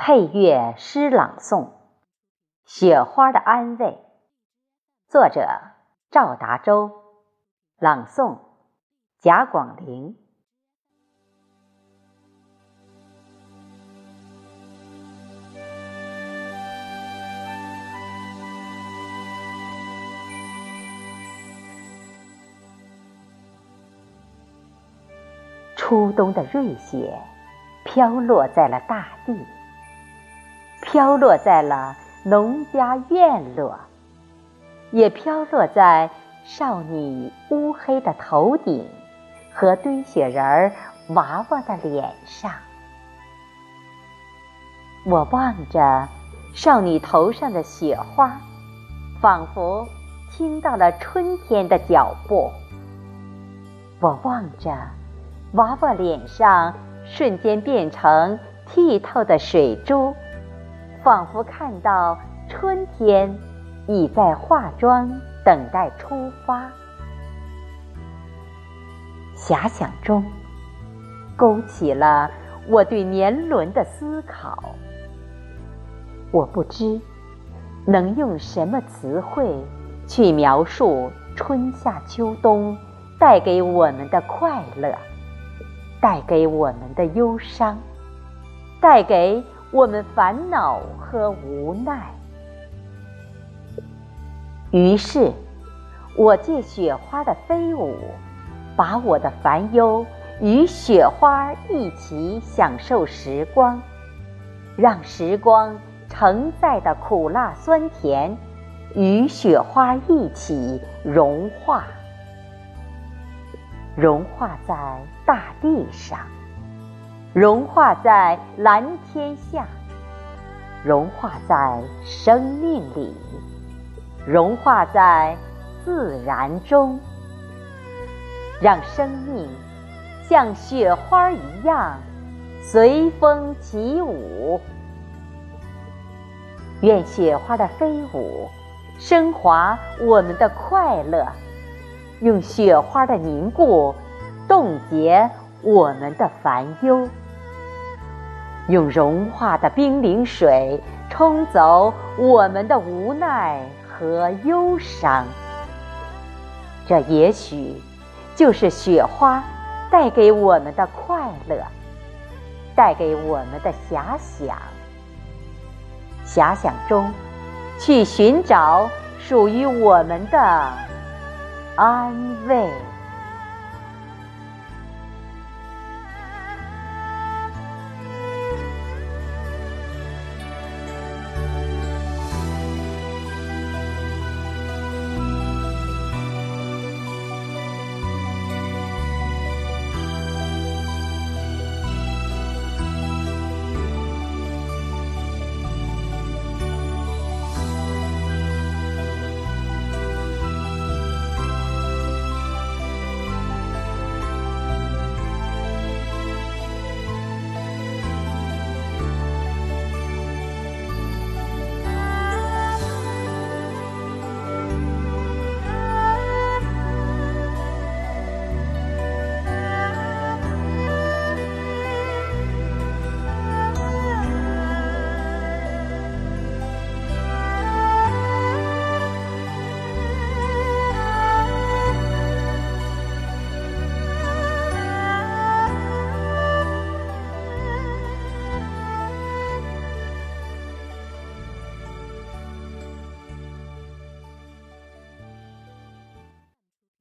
配乐诗朗诵《雪花的安慰》，作者赵达洲，朗诵贾广林。初冬的瑞雪，飘落在了大地。飘落在了农家院落，也飘落在少女乌黑的头顶和堆雪人儿娃娃的脸上。我望着少女头上的雪花，仿佛听到了春天的脚步。我望着娃娃脸上瞬间变成剔透的水珠。仿佛看到春天已在化妆，等待出发。遐想中，勾起了我对年轮的思考。我不知能用什么词汇去描述春夏秋冬带给我们的快乐，带给我们的忧伤，带给。我们烦恼和无奈，于是，我借雪花的飞舞，把我的烦忧与雪花一起享受时光，让时光承载的苦辣酸甜与雪花一起融化，融化在大地上。融化在蓝天下，融化在生命里，融化在自然中，让生命像雪花一样随风起舞。愿雪花的飞舞升华我们的快乐，用雪花的凝固冻结。我们的烦忧，用融化的冰凌水冲走我们的无奈和忧伤。这也许就是雪花带给我们的快乐，带给我们的遐想。遐想中，去寻找属于我们的安慰。